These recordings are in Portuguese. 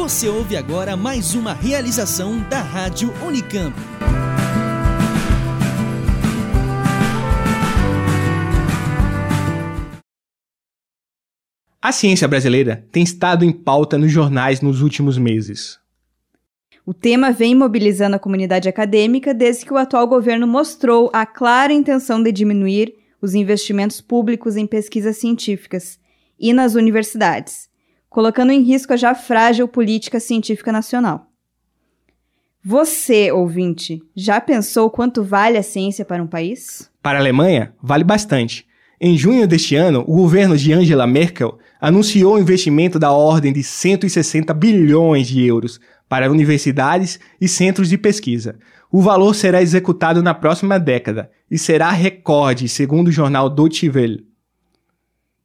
Você ouve agora mais uma realização da Rádio Unicamp. A ciência brasileira tem estado em pauta nos jornais nos últimos meses. O tema vem mobilizando a comunidade acadêmica desde que o atual governo mostrou a clara intenção de diminuir os investimentos públicos em pesquisas científicas e nas universidades, colocando em risco a já frágil política científica nacional. Você, ouvinte, já pensou quanto vale a ciência para um país? Para a Alemanha, vale bastante. Em junho deste ano, o governo de Angela Merkel anunciou um investimento da ordem de 160 bilhões de euros para universidades e centros de pesquisa. O valor será executado na próxima década e será recorde, segundo o jornal Deutsche Welle.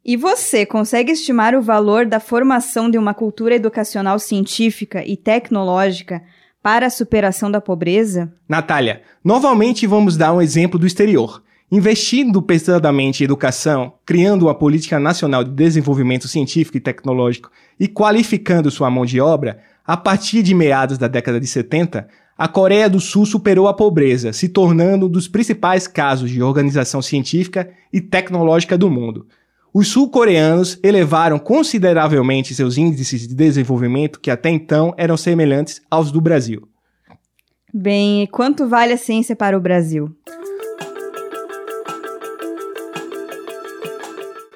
E você consegue estimar o valor da formação de uma cultura educacional científica e tecnológica para a superação da pobreza? Natália, novamente vamos dar um exemplo do exterior. Investindo pesadamente em educação, criando uma política nacional de desenvolvimento científico e tecnológico e qualificando sua mão de obra, a partir de meados da década de 70, a Coreia do Sul superou a pobreza, se tornando um dos principais casos de organização científica e tecnológica do mundo. Os sul-coreanos elevaram consideravelmente seus índices de desenvolvimento, que até então eram semelhantes aos do Brasil. Bem, e quanto vale a ciência para o Brasil?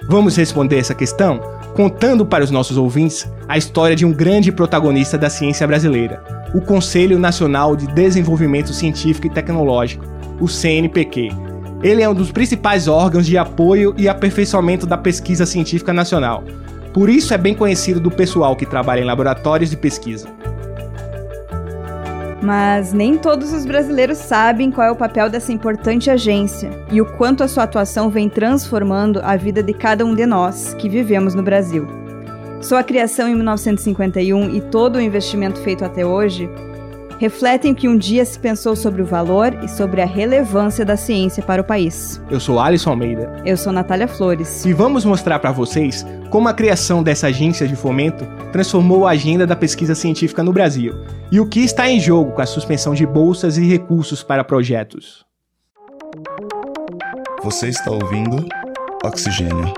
Vamos responder essa questão contando para os nossos ouvintes a história de um grande protagonista da ciência brasileira, o Conselho Nacional de Desenvolvimento Científico e Tecnológico, o CNPq. Ele é um dos principais órgãos de apoio e aperfeiçoamento da pesquisa científica nacional. Por isso é bem conhecido do pessoal que trabalha em laboratórios de pesquisa. Mas nem todos os brasileiros sabem qual é o papel dessa importante agência e o quanto a sua atuação vem transformando a vida de cada um de nós que vivemos no Brasil. Sua criação em 1951 e todo o investimento feito até hoje refletem que um dia se pensou sobre o valor e sobre a relevância da ciência para o país. Eu sou Alisson Almeida. Eu sou Natália Flores. E vamos mostrar para vocês como a criação dessa agência de fomento transformou a agenda da pesquisa científica no Brasil e o que está em jogo com a suspensão de bolsas e recursos para projetos. Você está ouvindo Oxigênio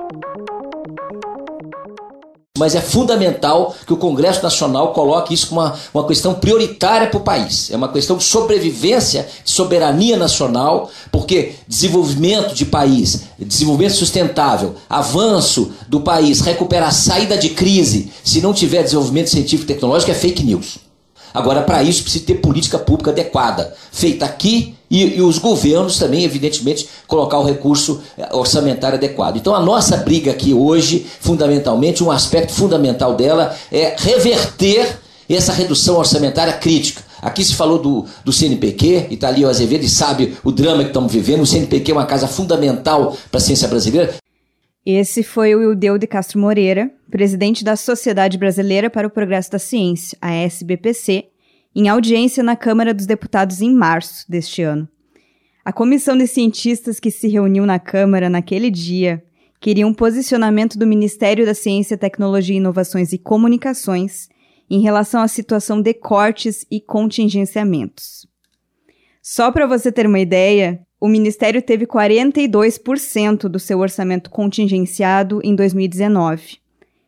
mas é fundamental que o Congresso Nacional coloque isso como uma, uma questão prioritária para o país. É uma questão de sobrevivência, de soberania nacional, porque desenvolvimento de país, desenvolvimento sustentável, avanço do país, recuperar, saída de crise, se não tiver desenvolvimento científico e tecnológico, é fake news. Agora, para isso, precisa ter política pública adequada, feita aqui e, e, os governos também, evidentemente, colocar o recurso eh, orçamentário adequado. Então, a nossa briga aqui hoje, fundamentalmente, um aspecto fundamental dela é reverter essa redução orçamentária crítica. Aqui se falou do, do CNPq, e está ali o Azevedo e sabe o drama que estamos vivendo. O CNPq é uma casa fundamental para a ciência brasileira. Esse foi o Ildeu de Castro Moreira, presidente da Sociedade Brasileira para o Progresso da Ciência, a SBPC, em audiência na Câmara dos Deputados em março deste ano. A comissão de cientistas que se reuniu na Câmara naquele dia queria um posicionamento do Ministério da Ciência, Tecnologia, Inovações e Comunicações em relação à situação de cortes e contingenciamentos. Só para você ter uma ideia, o Ministério teve 42% do seu orçamento contingenciado em 2019.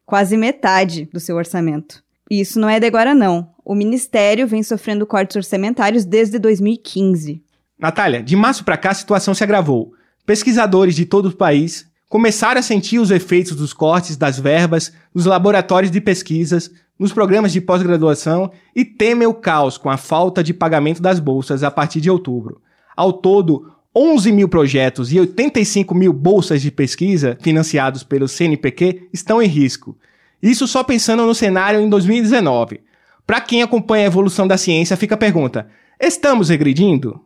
Quase metade do seu orçamento. E isso não é de agora, não. O Ministério vem sofrendo cortes orçamentários desde 2015. Natália, de março para cá a situação se agravou. Pesquisadores de todo o país começaram a sentir os efeitos dos cortes das verbas nos laboratórios de pesquisas, nos programas de pós-graduação e temem o caos com a falta de pagamento das bolsas a partir de outubro. Ao todo, 11 mil projetos e 85 mil bolsas de pesquisa financiados pelo CNPq estão em risco. Isso só pensando no cenário em 2019. Para quem acompanha a evolução da ciência, fica a pergunta: estamos regredindo?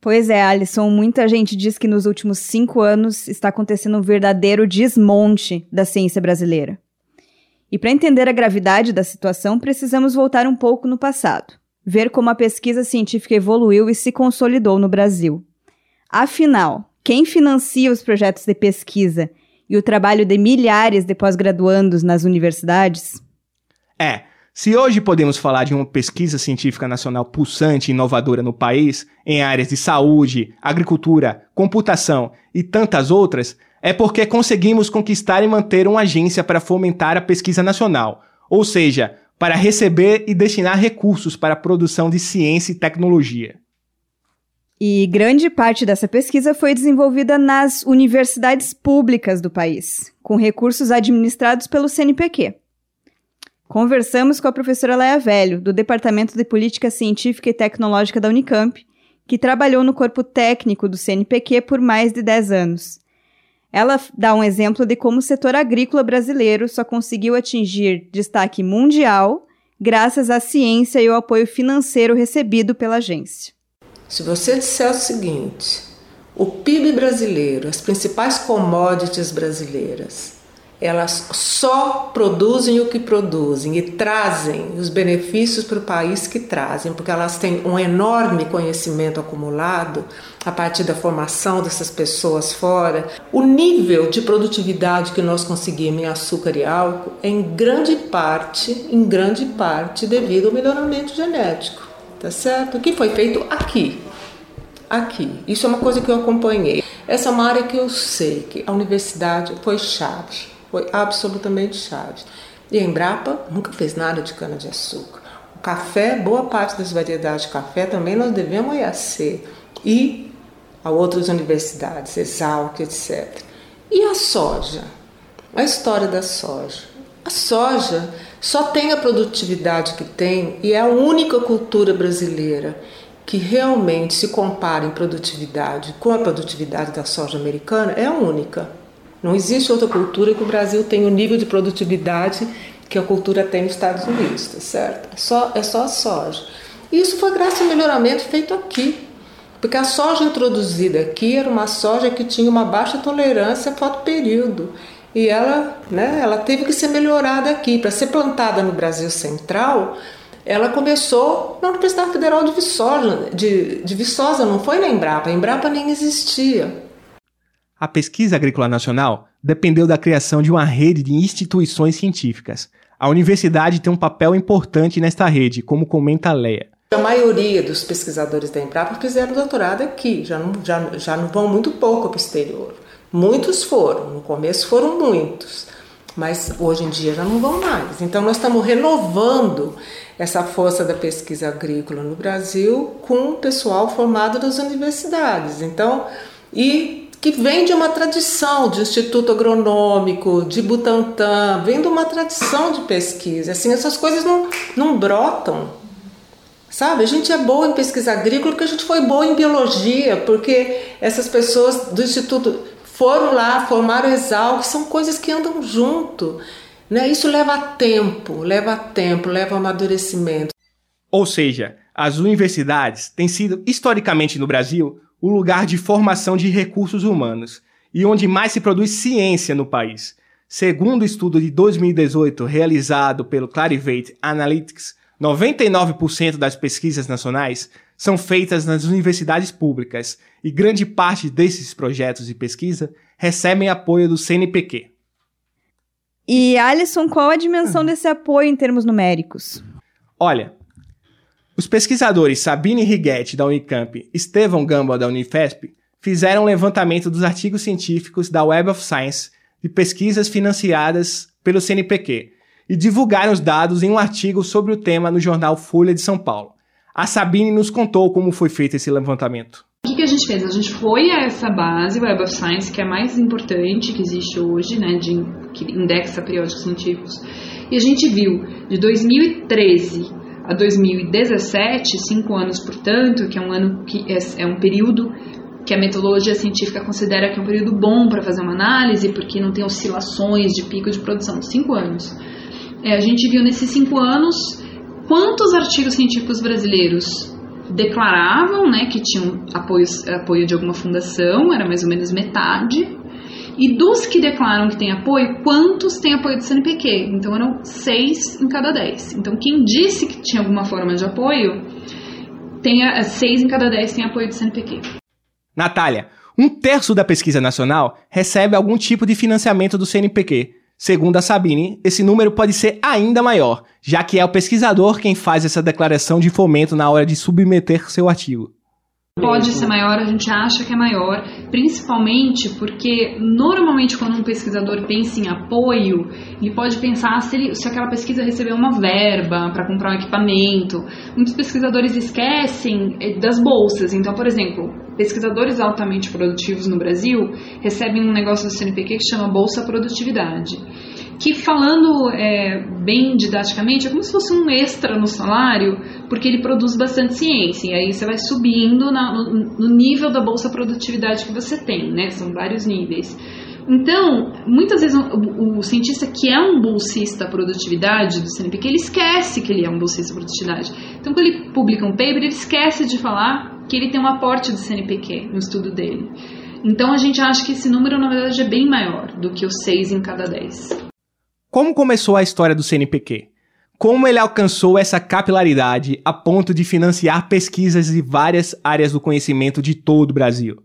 Pois é, Alisson, muita gente diz que nos últimos cinco anos está acontecendo um verdadeiro desmonte da ciência brasileira. E para entender a gravidade da situação, precisamos voltar um pouco no passado, ver como a pesquisa científica evoluiu e se consolidou no Brasil. Afinal, quem financia os projetos de pesquisa e o trabalho de milhares de pós-graduandos nas universidades? É, Se hoje podemos falar de uma pesquisa científica nacional pulsante e inovadora no país, em áreas de saúde, agricultura, computação e tantas outras, é porque conseguimos conquistar e manter uma agência para fomentar a pesquisa nacional, ou seja, para receber e destinar recursos para a produção de ciência e tecnologia. E grande parte dessa pesquisa foi desenvolvida nas universidades públicas do país, com recursos administrados pelo CNPq. Conversamos com a professora Leia Velho, do Departamento de Política Científica e Tecnológica da Unicamp, que trabalhou no corpo técnico do CNPq por mais de 10 anos. Ela dá um exemplo de como o setor agrícola brasileiro só conseguiu atingir destaque mundial graças à ciência e ao apoio financeiro recebido pela agência. Se você disser o seguinte, o PIB brasileiro, as principais commodities brasileiras, elas só produzem o que produzem e trazem os benefícios para o país que trazem, porque elas têm um enorme conhecimento acumulado a partir da formação dessas pessoas fora. O nível de produtividade que nós conseguimos em açúcar e álcool é em grande parte, em grande parte devido ao melhoramento genético, tá certo? Que foi feito aqui. Aqui. Isso é uma coisa que eu acompanhei. Essa é uma área que eu sei que a universidade foi chave foi absolutamente chave. E a Embrapa nunca fez nada de cana-de-açúcar. O café, boa parte das variedades de café também nós devemos ao IAC e a outras universidades, Exalc, etc. E a soja? A história da soja. A soja só tem a produtividade que tem e é a única cultura brasileira que realmente se compara em produtividade com a produtividade da soja americana, é a única. Não existe outra cultura que o Brasil tenha o nível de produtividade que a cultura tem nos Estados Unidos, tá certo? É só, é só a soja. E isso foi graças ao melhoramento feito aqui. Porque a soja introduzida aqui era uma soja que tinha uma baixa tolerância a fotoperíodo. E ela, né, ela teve que ser melhorada aqui. Para ser plantada no Brasil Central, ela começou na Universidade Federal de Viçosa, de, de Viçosa não foi na Embrapa. A Embrapa nem existia. A pesquisa agrícola nacional dependeu da criação de uma rede de instituições científicas. A universidade tem um papel importante nesta rede, como comenta a Leia. A maioria dos pesquisadores da Embrapa fizeram doutorado aqui, já não, já, já não vão muito pouco para o exterior. Muitos foram, no começo foram muitos, mas hoje em dia já não vão mais. Então nós estamos renovando essa força da pesquisa agrícola no Brasil com o pessoal formado das universidades. Então, e que vem de uma tradição de Instituto Agronômico, de Butantan, vem de uma tradição de pesquisa. Assim, essas coisas não, não brotam. Sabe? A gente é boa em pesquisa agrícola porque a gente foi boa em biologia, porque essas pessoas do Instituto foram lá, formaram Exal, que são coisas que andam junto. Né? Isso leva tempo, leva tempo, leva amadurecimento. Ou seja, as universidades têm sido, historicamente no Brasil, o lugar de formação de recursos humanos e onde mais se produz ciência no país. Segundo o estudo de 2018 realizado pelo Clarivate Analytics, 99% das pesquisas nacionais são feitas nas universidades públicas e grande parte desses projetos de pesquisa recebem apoio do CNPq. E Alisson, qual a dimensão desse apoio em termos numéricos? Olha, os pesquisadores Sabine Righetti, da Unicamp, e Estevão Gamba, da Unifesp, fizeram um levantamento dos artigos científicos da Web of Science de pesquisas financiadas pelo CNPq e divulgaram os dados em um artigo sobre o tema no jornal Folha de São Paulo. A Sabine nos contou como foi feito esse levantamento. O que, que, a gente fez? A gente foi a essa base, Web of Science, que é a mais importante que existe hoje, né, de, que indexa periódicos científicos, e a gente viu de 2013 a 2017, cinco anos, portanto, que é um ano que é, é um período que a metodologia científica considera que é um período bom para fazer uma análise, porque não tem oscilações de pico de produção. Cinco anos. É, a gente viu nesses cinco anos quantos artigos científicos brasileiros declaravam né, que tinham apoio, apoio de alguma fundação, era mais ou menos metade, e dos que declaram que tem apoio, quantos têm apoio do CNPq? Então eram seis em cada dez. Então quem disse que tinha alguma forma de apoio, tem seis em cada dez tem apoio do CNPq. Natália, um terço da pesquisa nacional recebe algum tipo de financiamento do CNPq. Segundo a Sabine, esse número pode ser ainda maior, já que é o pesquisador quem faz essa declaração de fomento na hora de submeter seu artigo. Pode ser maior, a gente acha que é maior, principalmente porque normalmente quando um pesquisador pensa em apoio, ele pode pensar se, ele, se aquela pesquisa recebeu uma verba para comprar um equipamento. Muitos pesquisadores esquecem eh, das bolsas. Então, por exemplo, pesquisadores altamente produtivos no Brasil recebem um negócio do CNPq que chama Bolsa Produtividade que falando é, bem didaticamente é como se fosse um extra no salário, porque ele produz bastante ciência, e aí você vai subindo na, no, nível da bolsa produtividade que você tem, né? São vários níveis. Então, muitas vezes o, o, cientista que é um bolsista produtividade do CNPq, ele esquece que ele é um bolsista produtividade. Então, quando ele publica um paper, ele esquece de falar que ele tem um aporte do CNPq no estudo dele. Então, a gente acha que esse número, na verdade, é bem maior do que os 6 em cada 10. Como começou a história do CNPq? Como ele alcançou essa capilaridade a ponto de financiar pesquisas de várias áreas do conhecimento de todo o Brasil?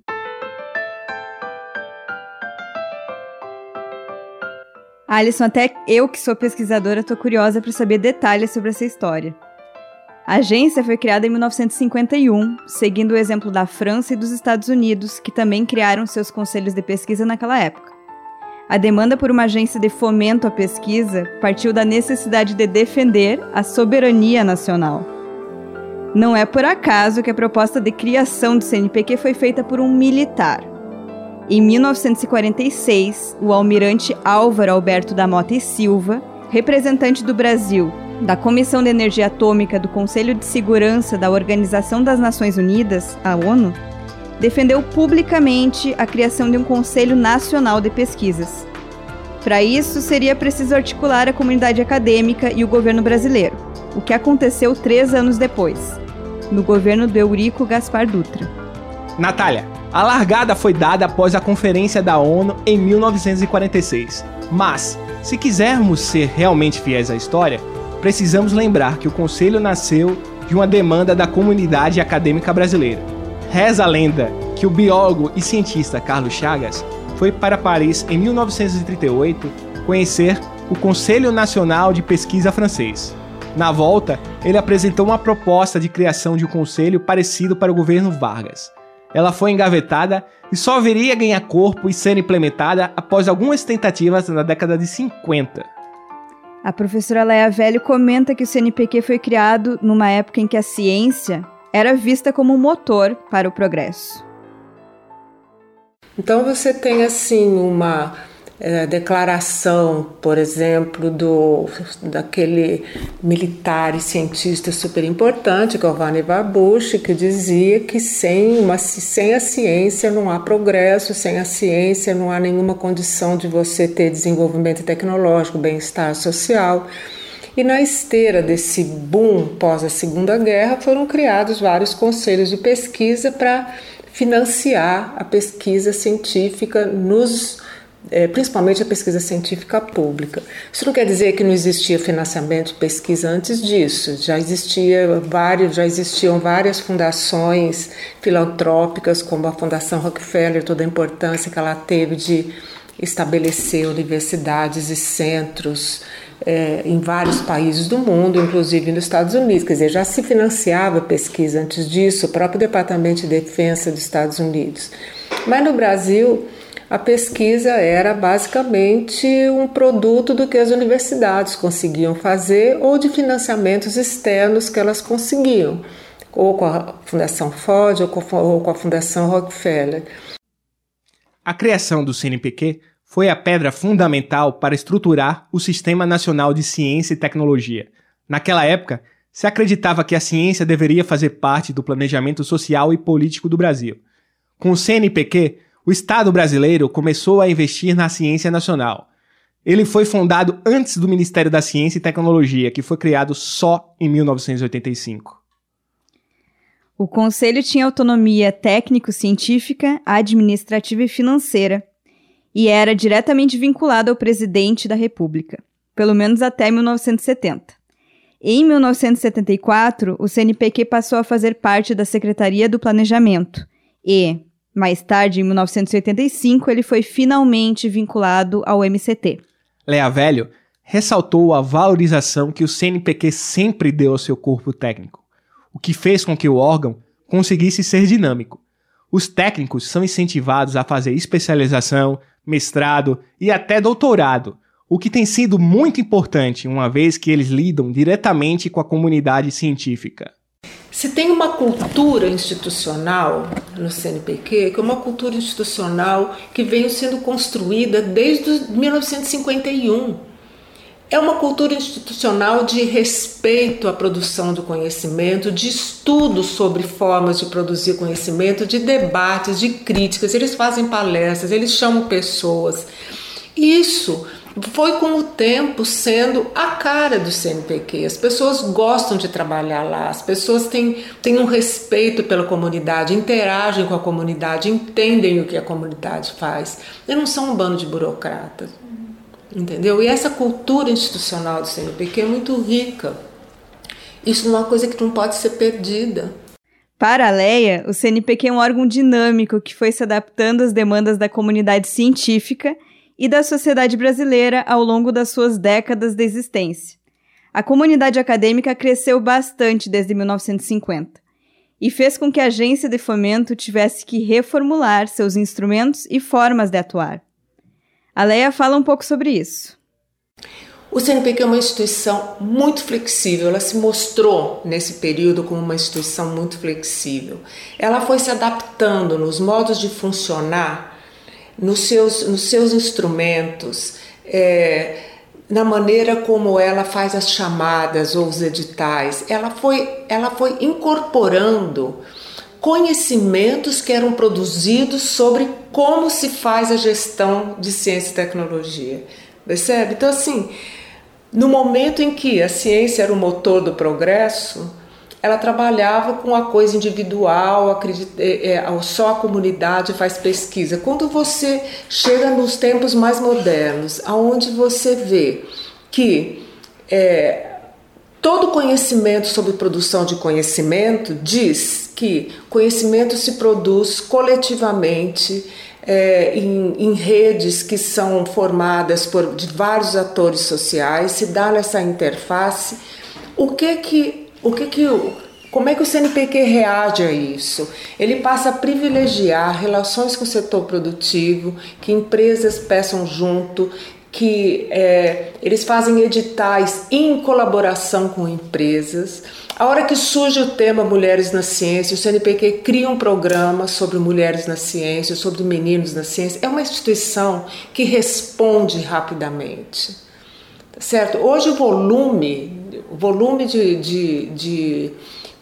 Alisson, até eu que sou pesquisadora estou curiosa para saber detalhes sobre essa história. A agência foi criada em 1951, seguindo o exemplo da França e dos Estados Unidos, que também criaram seus conselhos de pesquisa naquela época. A demanda por uma agência de fomento à pesquisa partiu da necessidade de defender a soberania nacional. Não é por acaso que a proposta de criação do CNPq foi feita por um militar. Em 1946, o almirante Álvaro Alberto da Mota e Silva, representante do Brasil da Comissão de Energia Atômica do Conselho de Segurança da Organização das Nações Unidas, a ONU, defendeu publicamente a criação de um Conselho Nacional de Pesquisas. Para isso, seria preciso articular a comunidade acadêmica e o governo brasileiro, o que aconteceu três anos depois, no governo do Eurico Gaspar Dutra. Natália, a largada foi dada após a Conferência da ONU em 1946. Mas, se quisermos ser realmente fiéis à história, precisamos lembrar que o Conselho nasceu de uma demanda da comunidade acadêmica brasileira Reza a lenda que o biólogo e cientista Carlos Chagas foi para Paris em 1938 conhecer o Conselho Nacional de Pesquisa francês. Na volta, ele apresentou uma proposta de criação de um conselho parecido para o governo Vargas. Ela foi engavetada e só viria ganhar corpo e ser implementada após algumas tentativas na década de 50. A professora Leia Velho comenta que o CNPq foi criado numa época em que a ciência era vista como um motor para o progresso. Então você tem assim uma é, declaração, por exemplo, do daquele militar e cientista super importante, Giovanni Barbucci, que dizia que sem, uma, sem a ciência não há progresso, sem a ciência não há nenhuma condição de você ter desenvolvimento tecnológico, bem-estar social. E na esteira desse boom pós a Segunda Guerra foram criados vários conselhos de pesquisa para financiar a pesquisa científica nos é, principalmente a pesquisa científica pública. Isso não quer dizer que não existia financiamento de pesquisa antes disso. Já existia vários, já existiam várias fundações filantrópicas, como a Fundação Rockefeller, toda a importância que ela teve de estabelecer universidades e centros é, em vários países do mundo, inclusive nos Estados Unidos. Quer dizer, já se financiava pesquisa antes disso, o próprio Departamento de Defesa dos Estados Unidos. Mas no Brasil, a pesquisa era basicamente um produto do que as universidades conseguiam fazer ou de financiamentos externos que elas conseguiam, ou com a Fundação Ford ou com a Fundação Rockefeller. A criação do CNPq foi a pedra fundamental para estruturar o Sistema Nacional de Ciência e Tecnologia. Naquela época, se acreditava que a ciência deveria fazer parte do planejamento social e político do Brasil. Com o CNPq, o Estado brasileiro começou a investir na ciência nacional. Ele foi fundado antes do Ministério da Ciência e Tecnologia, que foi criado só em 1985. O Conselho tinha autonomia técnico-científica, administrativa e financeira, e era diretamente vinculado ao presidente da República, pelo menos até 1970. Em 1974, o CNPq passou a fazer parte da Secretaria do Planejamento e, mais tarde, em 1985, ele foi finalmente vinculado ao MCT. Lea Velho ressaltou a valorização que o CNPq sempre deu ao seu corpo técnico, o que fez com que o órgão conseguisse ser dinâmico. Os técnicos são incentivados a fazer especialização, mestrado e até doutorado, o que tem sido muito importante, uma vez que eles lidam diretamente com a comunidade científica. Se tem uma cultura institucional no CNPq, que é uma cultura institucional que veio sendo construída desde 1951 é uma cultura institucional de respeito à produção do conhecimento, de estudo sobre formas de produzir conhecimento, de debates, de críticas. Eles fazem palestras, eles chamam pessoas. Isso foi com o tempo sendo a cara do CNPq. As pessoas gostam de trabalhar lá, as pessoas têm, têm um respeito pela comunidade, interagem com a comunidade, entendem o que a comunidade faz. Eles não são um bando de burocratas entendeu? E essa cultura institucional do CNPq é muito rica. Isso é uma coisa que não pode ser perdida. Para a Leia, o CNPq é um órgão dinâmico que foi se adaptando às demandas da comunidade científica e da sociedade brasileira ao longo das suas décadas de existência. A comunidade acadêmica cresceu bastante desde 1950 e fez com que a agência de fomento tivesse que reformular seus instrumentos e formas de atuar. A Leia fala um pouco sobre isso. O CNPq é uma instituição muito flexível, ela se mostrou nesse período como uma instituição muito flexível. Ela foi se adaptando nos modos de funcionar, nos seus, nos seus instrumentos, é, na maneira como ela faz as chamadas ou os editais. Ela foi, ela foi incorporando conhecimentos que eram produzidos sobre como se faz a gestão de ciência e tecnologia. Percebe? Então, assim, no momento em que a ciência era o motor do progresso, ela trabalhava com a coisa individual, acredita, é, é, só a comunidade faz pesquisa. Quando você chega nos tempos mais modernos, aonde você vê que é, todo conhecimento sobre produção de conhecimento diz que conhecimento se produz coletivamente é, em, em, redes que são formadas por de vários atores sociais, se dá nessa interface. O que que, o que que como é que o CNPq reage a isso? Ele passa a privilegiar relações com o setor produtivo, que empresas peçam junto, que é, eles fazem editais em colaboração com empresas. A hora que surge o tema Mulheres na Ciência, o CNPq cria um programa sobre mulheres na ciência, sobre meninos na ciência. É uma instituição que responde rapidamente. Tá certo? Hoje o volume, o volume de, de, de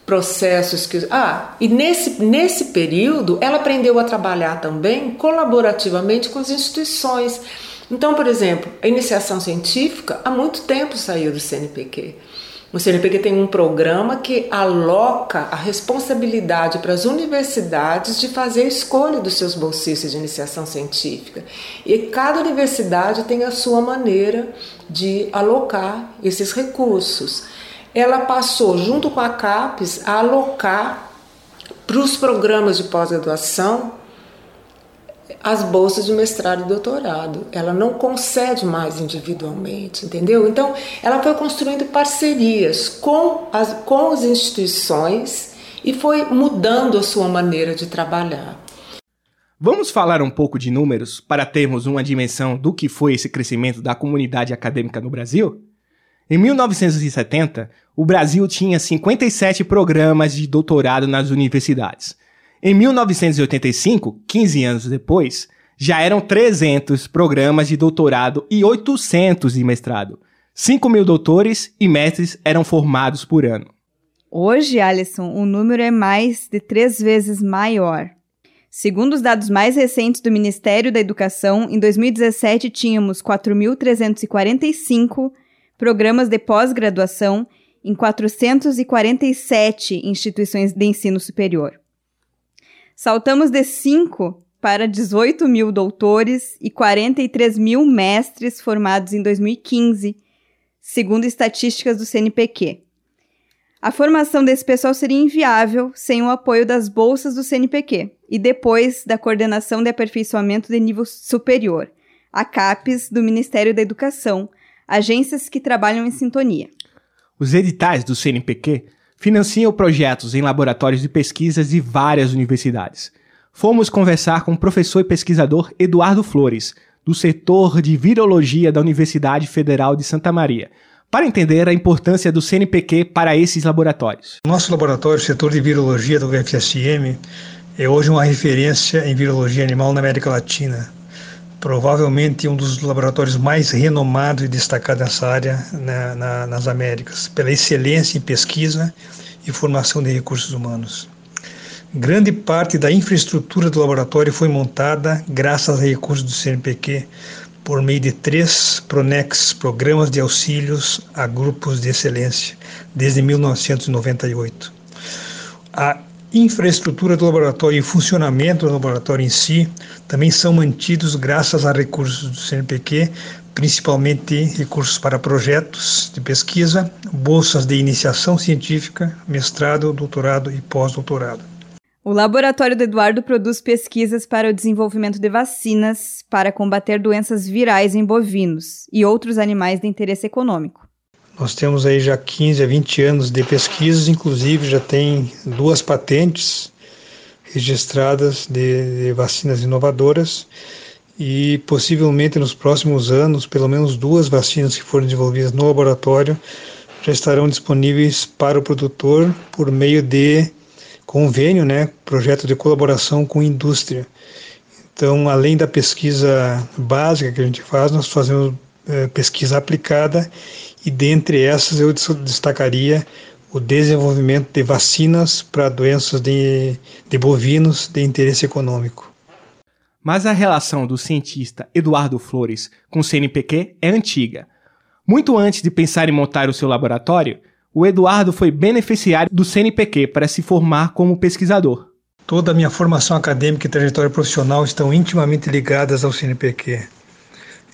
processos que. Ah, e nesse, nesse período ela aprendeu a trabalhar também colaborativamente com as instituições. Então, por exemplo, a iniciação científica há muito tempo saiu do CNPq. O CNPq tem um programa que aloca a responsabilidade para as universidades de fazer a escolha dos seus bolsistas de iniciação científica. E cada universidade tem a sua maneira de alocar esses recursos. Ela passou, junto com a CAPES, a alocar para os programas de pós-graduação as bolsas de mestrado e doutorado. Ela não concede mais individualmente, entendeu? Então, ela foi construindo parcerias com as, com as instituições e foi mudando a sua maneira de trabalhar. Vamos falar um pouco de números para termos uma dimensão do que foi esse crescimento da comunidade acadêmica no Brasil? Em 1970, o Brasil tinha 57 programas de doutorado nas universidades. Em 1985, 15 anos depois, já eram 300 programas de doutorado e 800 de mestrado. 5 mil doutores e mestres eram formados por ano. Hoje, Alisson, o número é mais de três vezes maior. Segundo os dados mais recentes do Ministério da Educação, em 2017 tínhamos 4.345 programas de pós-graduação em 447 instituições de ensino superior. Saltamos de 5 para 18 mil doutores e 43 mil mestres formados em 2015, segundo estatísticas do CNPq. A formação desse pessoal seria inviável sem o apoio das bolsas do CNPq e depois da coordenação de aperfeiçoamento de nível superior, a CAPES do Ministério da Educação, agências que trabalham em sintonia. Os editais do CNPq financiam projetos em laboratórios de pesquisas de várias universidades. Fomos conversar com o professor e pesquisador Eduardo Flores, do setor de virologia da Universidade Federal de Santa Maria, para entender a importância do CNPq para esses laboratórios. Nosso laboratório, setor de virologia do UFSM, é hoje uma referência em virologia animal na América Latina. Provavelmente um dos laboratórios mais renomados e destacados nessa área na, na, nas Américas, pela excelência em pesquisa e formação de recursos humanos. Grande parte da infraestrutura do laboratório foi montada graças a recursos do CNPq, por meio de três PRONEX, Programas de Auxílios a Grupos de Excelência, desde 1998. A infraestrutura do laboratório e funcionamento do laboratório em si também são mantidos graças a recursos do CNPq, principalmente recursos para projetos de pesquisa, bolsas de iniciação científica, mestrado, doutorado e pós-doutorado. O laboratório do Eduardo produz pesquisas para o desenvolvimento de vacinas para combater doenças virais em bovinos e outros animais de interesse econômico. Nós temos aí já 15 a 20 anos de pesquisas, inclusive já tem duas patentes registradas de, de vacinas inovadoras e possivelmente nos próximos anos, pelo menos duas vacinas que foram desenvolvidas no laboratório já estarão disponíveis para o produtor por meio de convênio, né, projeto de colaboração com indústria. Então, além da pesquisa básica que a gente faz, nós fazemos é, pesquisa aplicada e dentre essas eu destacaria o desenvolvimento de vacinas para doenças de, de bovinos de interesse econômico. Mas a relação do cientista Eduardo Flores com o CNPq é antiga. Muito antes de pensar em montar o seu laboratório, o Eduardo foi beneficiário do CNPq para se formar como pesquisador. Toda a minha formação acadêmica e trajetória profissional estão intimamente ligadas ao CNPq.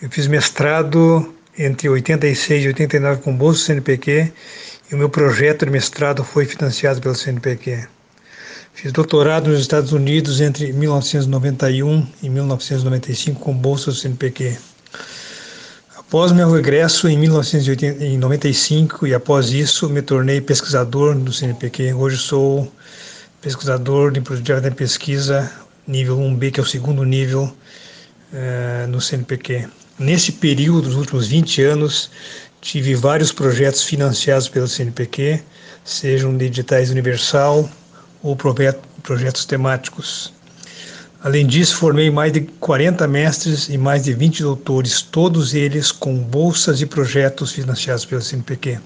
Eu fiz mestrado entre 86 e 89 com bolsa do CNPq e o meu projeto de mestrado foi financiado pelo CNPq. Fiz doutorado nos Estados Unidos entre 1991 e 1995 com bolsa do CNPq. Após meu regresso em 1995 e após isso me tornei pesquisador do CNPq. Hoje sou pesquisador de produtividade de pesquisa nível 1B, que é o segundo nível uh, no CNPq. Nesse período, dos últimos 20 anos, tive vários projetos financiados pelo CNPq, sejam de editais universal ou projetos temáticos. Além disso, formei mais de 40 mestres e mais de 20 doutores, todos eles com bolsas e projetos financiados pelo CNPq.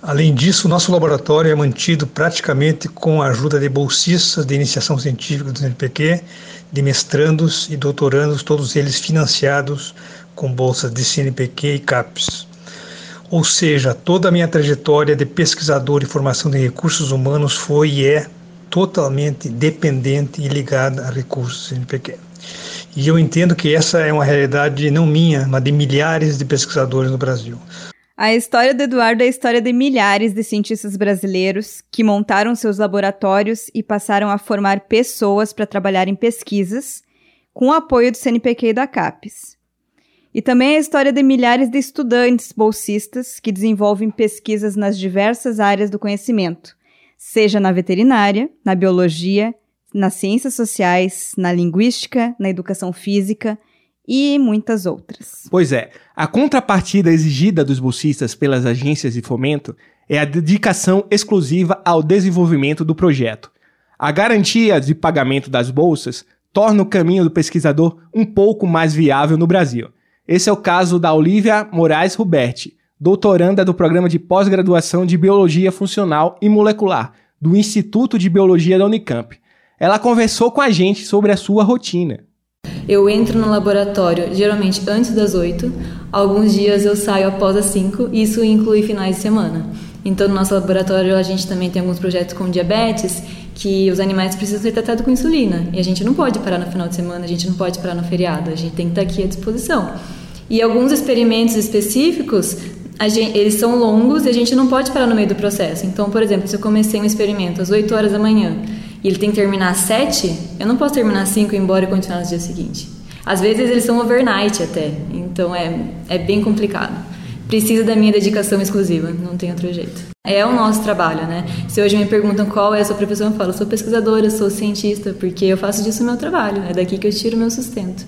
Além disso, nosso laboratório é mantido praticamente com a ajuda de bolsistas de iniciação científica do CNPq, de mestrandos e doutorandos, todos eles financiados com bolsas de CNPq e CAPES. Ou seja, toda a minha trajetória de pesquisador e formação de recursos humanos foi e é totalmente dependente e ligada a recursos CNPq. E eu entendo que essa é uma realidade não minha, mas de milhares de pesquisadores no Brasil. A história do Eduardo é a história de milhares de cientistas brasileiros que montaram seus laboratórios e passaram a formar pessoas para trabalhar em pesquisas, com o apoio do CNPq e da CAPES. E também é a história de milhares de estudantes bolsistas que desenvolvem pesquisas nas diversas áreas do conhecimento, seja na veterinária, na biologia, nas ciências sociais, na linguística, na educação física e muitas outras. Pois é, a contrapartida exigida dos bolsistas pelas agências de fomento é a dedicação exclusiva ao desenvolvimento do projeto. A garantia de pagamento das bolsas torna o caminho do pesquisador um pouco mais viável no Brasil. Esse é o caso da Olivia Moraes Ruberti, doutoranda do programa de pós-graduação de Biologia Funcional e Molecular do Instituto de Biologia da Unicamp. Ela conversou com a gente sobre a sua rotina. Eu entro no laboratório geralmente antes das 8, alguns dias eu saio após as 5, e isso inclui finais de semana. Então, no nosso laboratório, a gente também tem alguns projetos com diabetes, que os animais precisam ser tratados com insulina. E a gente não pode parar no final de semana, a gente não pode parar no feriado, a gente tem que estar aqui à disposição. E alguns experimentos específicos Gente, eles são longos e a gente não pode parar no meio do processo. Então, por exemplo, se eu comecei um experimento às 8 horas da manhã e ele tem que terminar às 7, eu não posso terminar às 5 e ir embora e continuar no dia seguinte. Às vezes eles são overnight até, então é, é bem complicado. Precisa da minha dedicação exclusiva, não tem outro jeito. É o nosso trabalho, né? Se hoje me perguntam qual é a sua profissão, eu falo, sou pesquisadora, sou cientista, porque eu faço disso o meu trabalho, é daqui que eu tiro o meu sustento.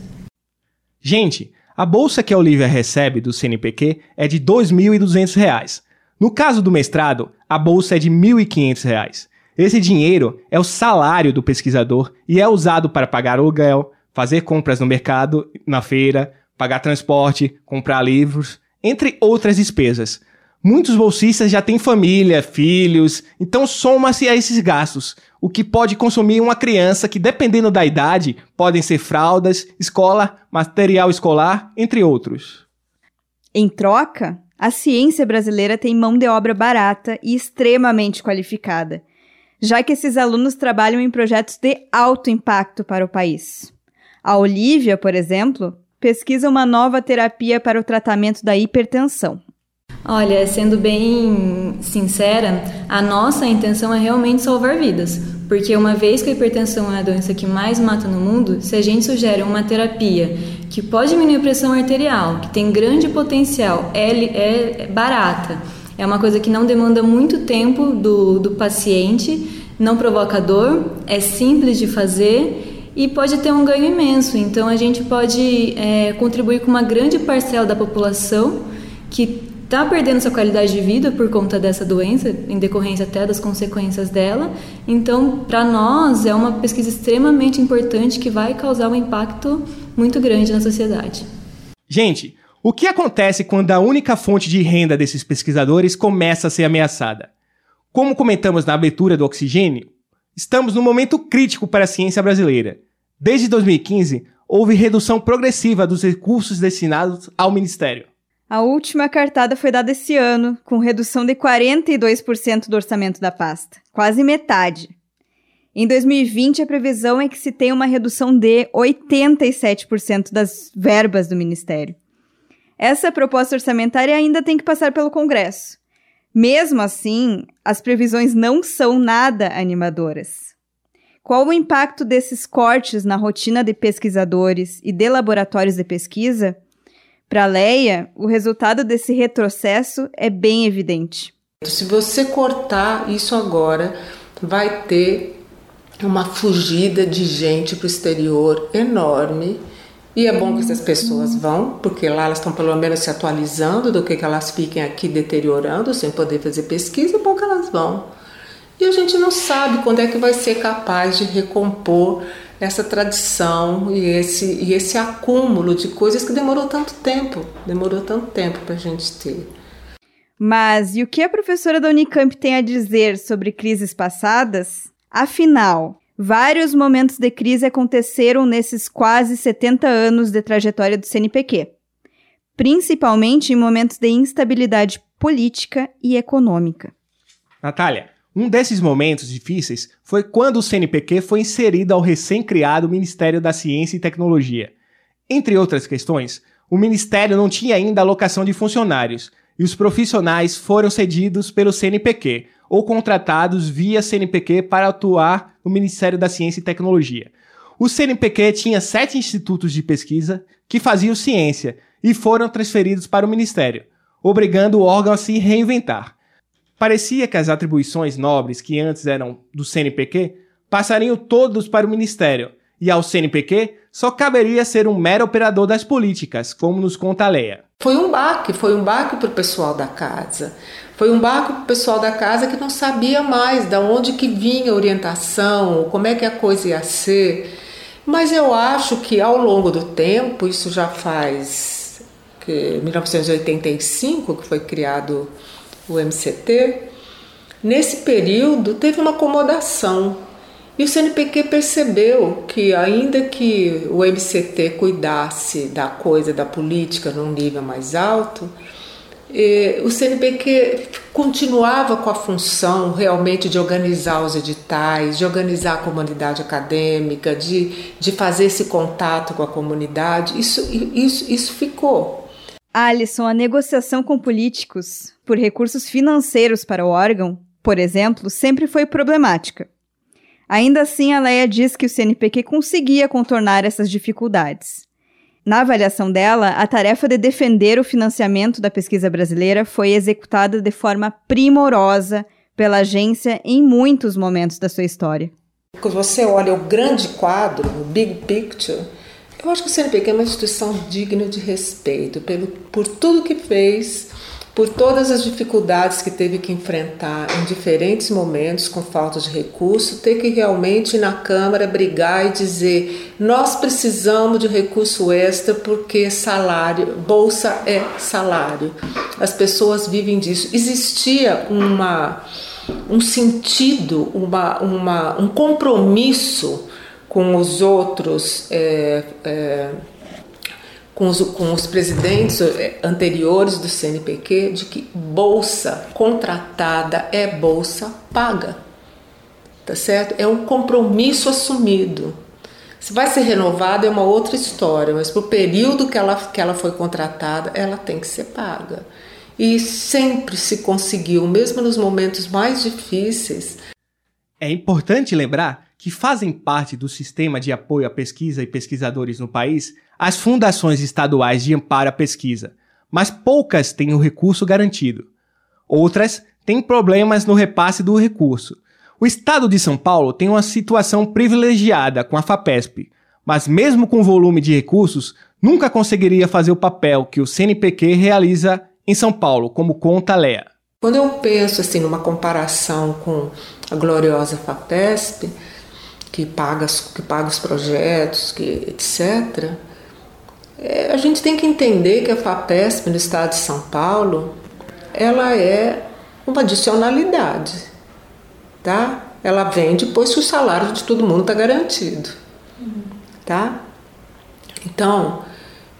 Gente, a bolsa que a Olivia recebe do CNPq é de R$ 2.200. No caso do mestrado, a bolsa é de R$ 1.500. Esse dinheiro é o salário do pesquisador e é usado para pagar aluguel, fazer compras no mercado, na feira, pagar transporte, comprar livros, entre outras despesas. Muitos bolsistas já têm família, filhos, então soma-se a esses gastos, o que pode consumir uma criança que, dependendo da idade, podem ser fraldas, escola, material escolar, entre outros. Em troca, a ciência brasileira tem mão de obra barata e extremamente qualificada, já que esses alunos trabalham em projetos de alto impacto para o país. A Olivia, por exemplo, pesquisa uma nova terapia para o tratamento da hipertensão. Olha, sendo bem sincera, a nossa intenção é realmente salvar vidas, porque uma vez que a hipertensão é a doença que mais mata no mundo, se a gente sugere uma terapia que pode diminuir a pressão arterial, que tem grande potencial, é, é barata, é uma coisa que não demanda muito tempo do, do paciente, não provoca dor, é simples de fazer e pode ter um ganho imenso. Então a gente pode é, contribuir com uma grande parcela da população que está perdendo sua qualidade de vida por conta dessa doença, em decorrência até das consequências dela. Então, para nós, é uma pesquisa extremamente importante que vai causar um impacto muito grande na sociedade. Gente, o que acontece quando a única fonte de renda desses pesquisadores começa a ser ameaçada? Como comentamos na abertura do Oxigênio, estamos num momento crítico para a ciência brasileira. Desde 2015, houve redução progressiva dos recursos destinados ao Ministério. A última cartada foi dada esse ano, com redução de 42% do orçamento da pasta, quase metade. Em 2020, a previsão é que se tenha uma redução de 87% das verbas do Ministério. Essa proposta orçamentária ainda tem que passar pelo Congresso. Mesmo assim, as previsões não são nada animadoras. Qual o impacto desses cortes na rotina de pesquisadores e de laboratórios de pesquisa? Para Leia, o resultado desse retrocesso é bem evidente. Se você cortar isso agora, vai ter uma fugida de gente para o exterior enorme. E é bom que essas pessoas vão, porque lá elas estão pelo menos se atualizando do que, que elas fiquem aqui deteriorando sem poder fazer pesquisa, é bom que elas vão. E a gente não sabe quando é que vai ser capaz de recompor essa tradição e esse, e esse acúmulo de coisas que demorou tanto tempo, demorou tanto tempo para a gente ter. Mas e o que a professora da Unicamp tem a dizer sobre crises passadas? Afinal, vários momentos de crise aconteceram nesses quase 70 anos de trajetória do CNPq, principalmente em momentos de instabilidade política e econômica. Natália, um desses momentos difíceis foi quando o CNPq foi inserido ao recém-criado Ministério da Ciência e Tecnologia. Entre outras questões, o Ministério não tinha ainda alocação de funcionários e os profissionais foram cedidos pelo CNPq ou contratados via CNPq para atuar no Ministério da Ciência e Tecnologia. O CNPq tinha sete institutos de pesquisa que faziam ciência e foram transferidos para o Ministério, obrigando o órgão a se reinventar. Parecia que as atribuições nobres que antes eram do CNPq passariam todos para o Ministério, e ao CNPq só caberia ser um mero operador das políticas, como nos conta a Leia. Foi um baque, foi um baque para o pessoal da casa. Foi um baque para o pessoal da casa que não sabia mais de onde que vinha a orientação, como é que a coisa ia ser. Mas eu acho que ao longo do tempo, isso já faz que 1985 que foi criado o MCT, nesse período teve uma acomodação. E o CNPq percebeu que, ainda que o MCT cuidasse da coisa da política num nível mais alto, eh, o CNPq continuava com a função realmente de organizar os editais, de organizar a comunidade acadêmica, de, de fazer esse contato com a comunidade. Isso, isso, isso ficou. Alisson, a negociação com políticos por recursos financeiros para o órgão, por exemplo, sempre foi problemática. Ainda assim, a Leia diz que o CNPq conseguia contornar essas dificuldades. Na avaliação dela, a tarefa de defender o financiamento da pesquisa brasileira foi executada de forma primorosa pela agência em muitos momentos da sua história. Quando você olha o grande quadro, o big picture, eu acho que o CNPq é uma instituição digna de respeito pelo, por tudo que fez por todas as dificuldades que teve que enfrentar em diferentes momentos com falta de recurso, ter que realmente ir na Câmara brigar e dizer: nós precisamos de recurso extra porque salário, bolsa é salário. As pessoas vivem disso. Existia uma, um sentido, uma, uma, um compromisso com os outros. É, é, com os, com os presidentes eh, anteriores do CNPq de que bolsa contratada é bolsa paga. Tá certo? É um compromisso assumido. Se vai ser renovada é uma outra história, mas para o período que ela, que ela foi contratada, ela tem que ser paga. E sempre se conseguiu, mesmo nos momentos mais difíceis. É importante lembrar que fazem parte do sistema de apoio à pesquisa e pesquisadores no país as fundações estaduais de amparo à pesquisa, mas poucas têm o recurso garantido. Outras têm problemas no repasse do recurso. O estado de São Paulo tem uma situação privilegiada com a FAPESP, mas mesmo com volume de recursos, nunca conseguiria fazer o papel que o CNPq realiza em São Paulo, como conta Lea. Quando eu penso assim numa comparação com a gloriosa FAPESP, que paga, que paga os projetos, que, etc., é, a gente tem que entender que a FAPESP no estado de São Paulo, ela é uma adicionalidade, tá? Ela vem depois que o salário de todo mundo está garantido, tá? Então,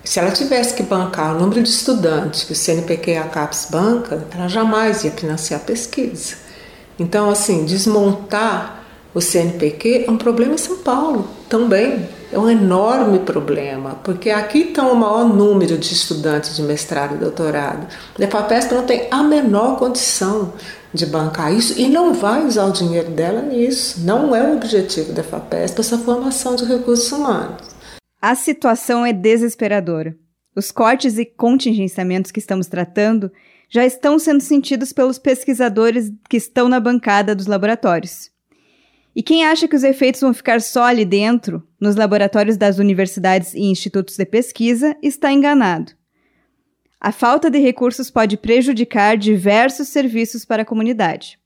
se ela tivesse que bancar o número de estudantes que o CNPq e a CAPES banca, ela jamais ia financiar a pesquisa. Então, assim, desmontar o CNPq é um problema em São Paulo também é um enorme problema, porque aqui está o maior número de estudantes de mestrado e doutorado. A FAPESP não tem a menor condição de bancar isso e não vai usar o dinheiro dela nisso. Não é o objetivo da FAPESP essa formação de recursos humanos. A situação é desesperadora. Os cortes e contingenciamentos que estamos tratando já estão sendo sentidos pelos pesquisadores que estão na bancada dos laboratórios. E quem acha que os efeitos vão ficar só ali dentro, nos laboratórios das universidades e institutos de pesquisa, está enganado. A falta de recursos pode prejudicar diversos serviços para a comunidade.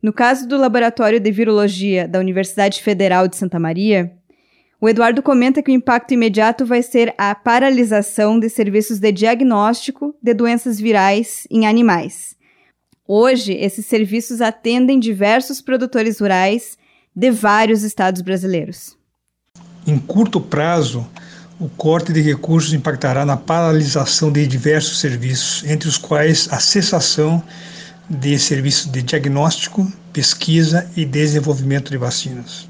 No caso do Laboratório de Virologia da Universidade Federal de Santa Maria, o Eduardo comenta que o impacto imediato vai ser a paralisação de serviços de diagnóstico de doenças virais em animais. Hoje, esses serviços atendem diversos produtores rurais de vários estados brasileiros. Em curto prazo, o corte de recursos impactará na paralisação de diversos serviços, entre os quais a cessação de serviços de diagnóstico, pesquisa e desenvolvimento de vacinas.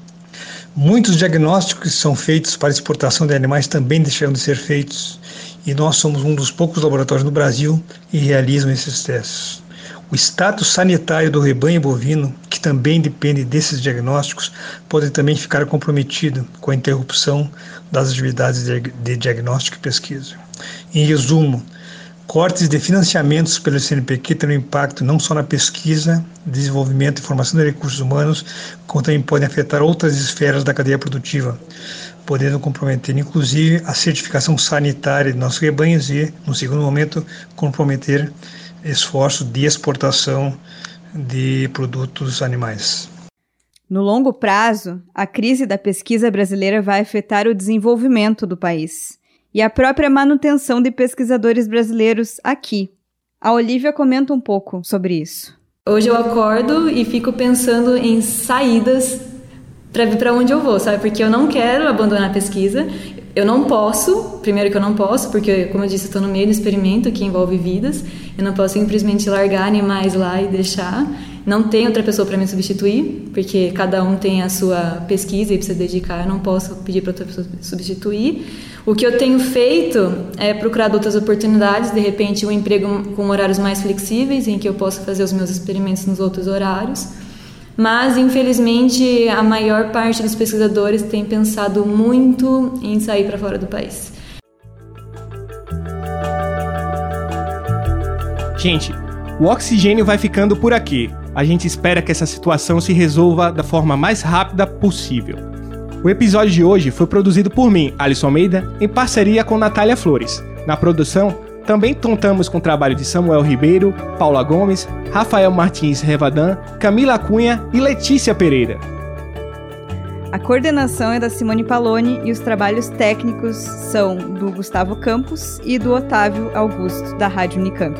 Muitos diagnósticos que são feitos para exportação de animais também deixarão de ser feitos, e nós somos um dos poucos laboratórios no Brasil que realizam esses testes. O status sanitário do rebanho bovino, que também depende desses diagnósticos, pode também ficar comprometido com a interrupção das atividades de diagnóstico e pesquisa. Em resumo, cortes de financiamentos pelo CNPq terão impacto não só na pesquisa, desenvolvimento e formação de recursos humanos, como também podem afetar outras esferas da cadeia produtiva, podendo comprometer inclusive a certificação sanitária de nossos rebanhos e, no segundo momento, comprometer esforço de exportação de produtos animais. No longo prazo, a crise da pesquisa brasileira vai afetar o desenvolvimento do país e a própria manutenção de pesquisadores brasileiros aqui. A Olivia comenta um pouco sobre isso. Hoje eu acordo e fico pensando em saídas para vir para onde eu vou, sabe? Porque eu não quero abandonar a pesquisa. Eu não posso, primeiro que eu não posso, porque, como eu disse, estou no meio do experimento que envolve vidas. Eu não posso simplesmente largar animais lá e deixar. Não tem outra pessoa para me substituir, porque cada um tem a sua pesquisa e precisa dedicar. Eu não posso pedir para outra pessoa substituir. O que eu tenho feito é procurar outras oportunidades, de repente um emprego com horários mais flexíveis, em que eu possa fazer os meus experimentos nos outros horários mas, infelizmente, a maior parte dos pesquisadores tem pensado muito em sair para fora do país. Gente, o oxigênio vai ficando por aqui. A gente espera que essa situação se resolva da forma mais rápida possível. O episódio de hoje foi produzido por mim, Alisson Almeida, em parceria com Natália Flores. Na produção, também contamos com o trabalho de Samuel Ribeiro, Paula Gomes, Rafael Martins Revadan, Camila Cunha e Letícia Pereira. A coordenação é da Simone Paloni e os trabalhos técnicos são do Gustavo Campos e do Otávio Augusto, da Rádio Unicamp.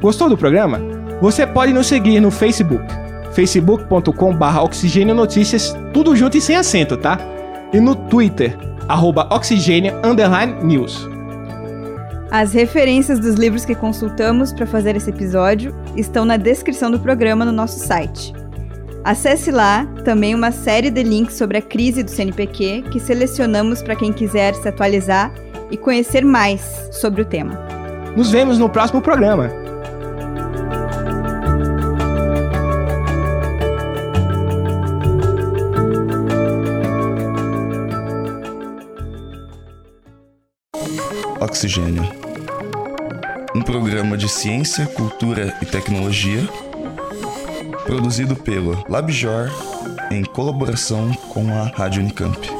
Gostou do programa? Você pode nos seguir no Facebook, facebook.com.br oxigênio notícias, tudo junto e sem acento, tá? E no Twitter, arroba oxigênio news. As referências dos livros que consultamos para fazer esse episódio estão na descrição do programa no nosso site. Acesse lá também uma série de links sobre a crise do CNPq que selecionamos para quem quiser se atualizar e conhecer mais sobre o tema. Nos vemos no próximo programa. Oxigênio. Um programa de ciência, cultura e tecnologia produzido pelo LabJor em colaboração com a Rádio Unicamp.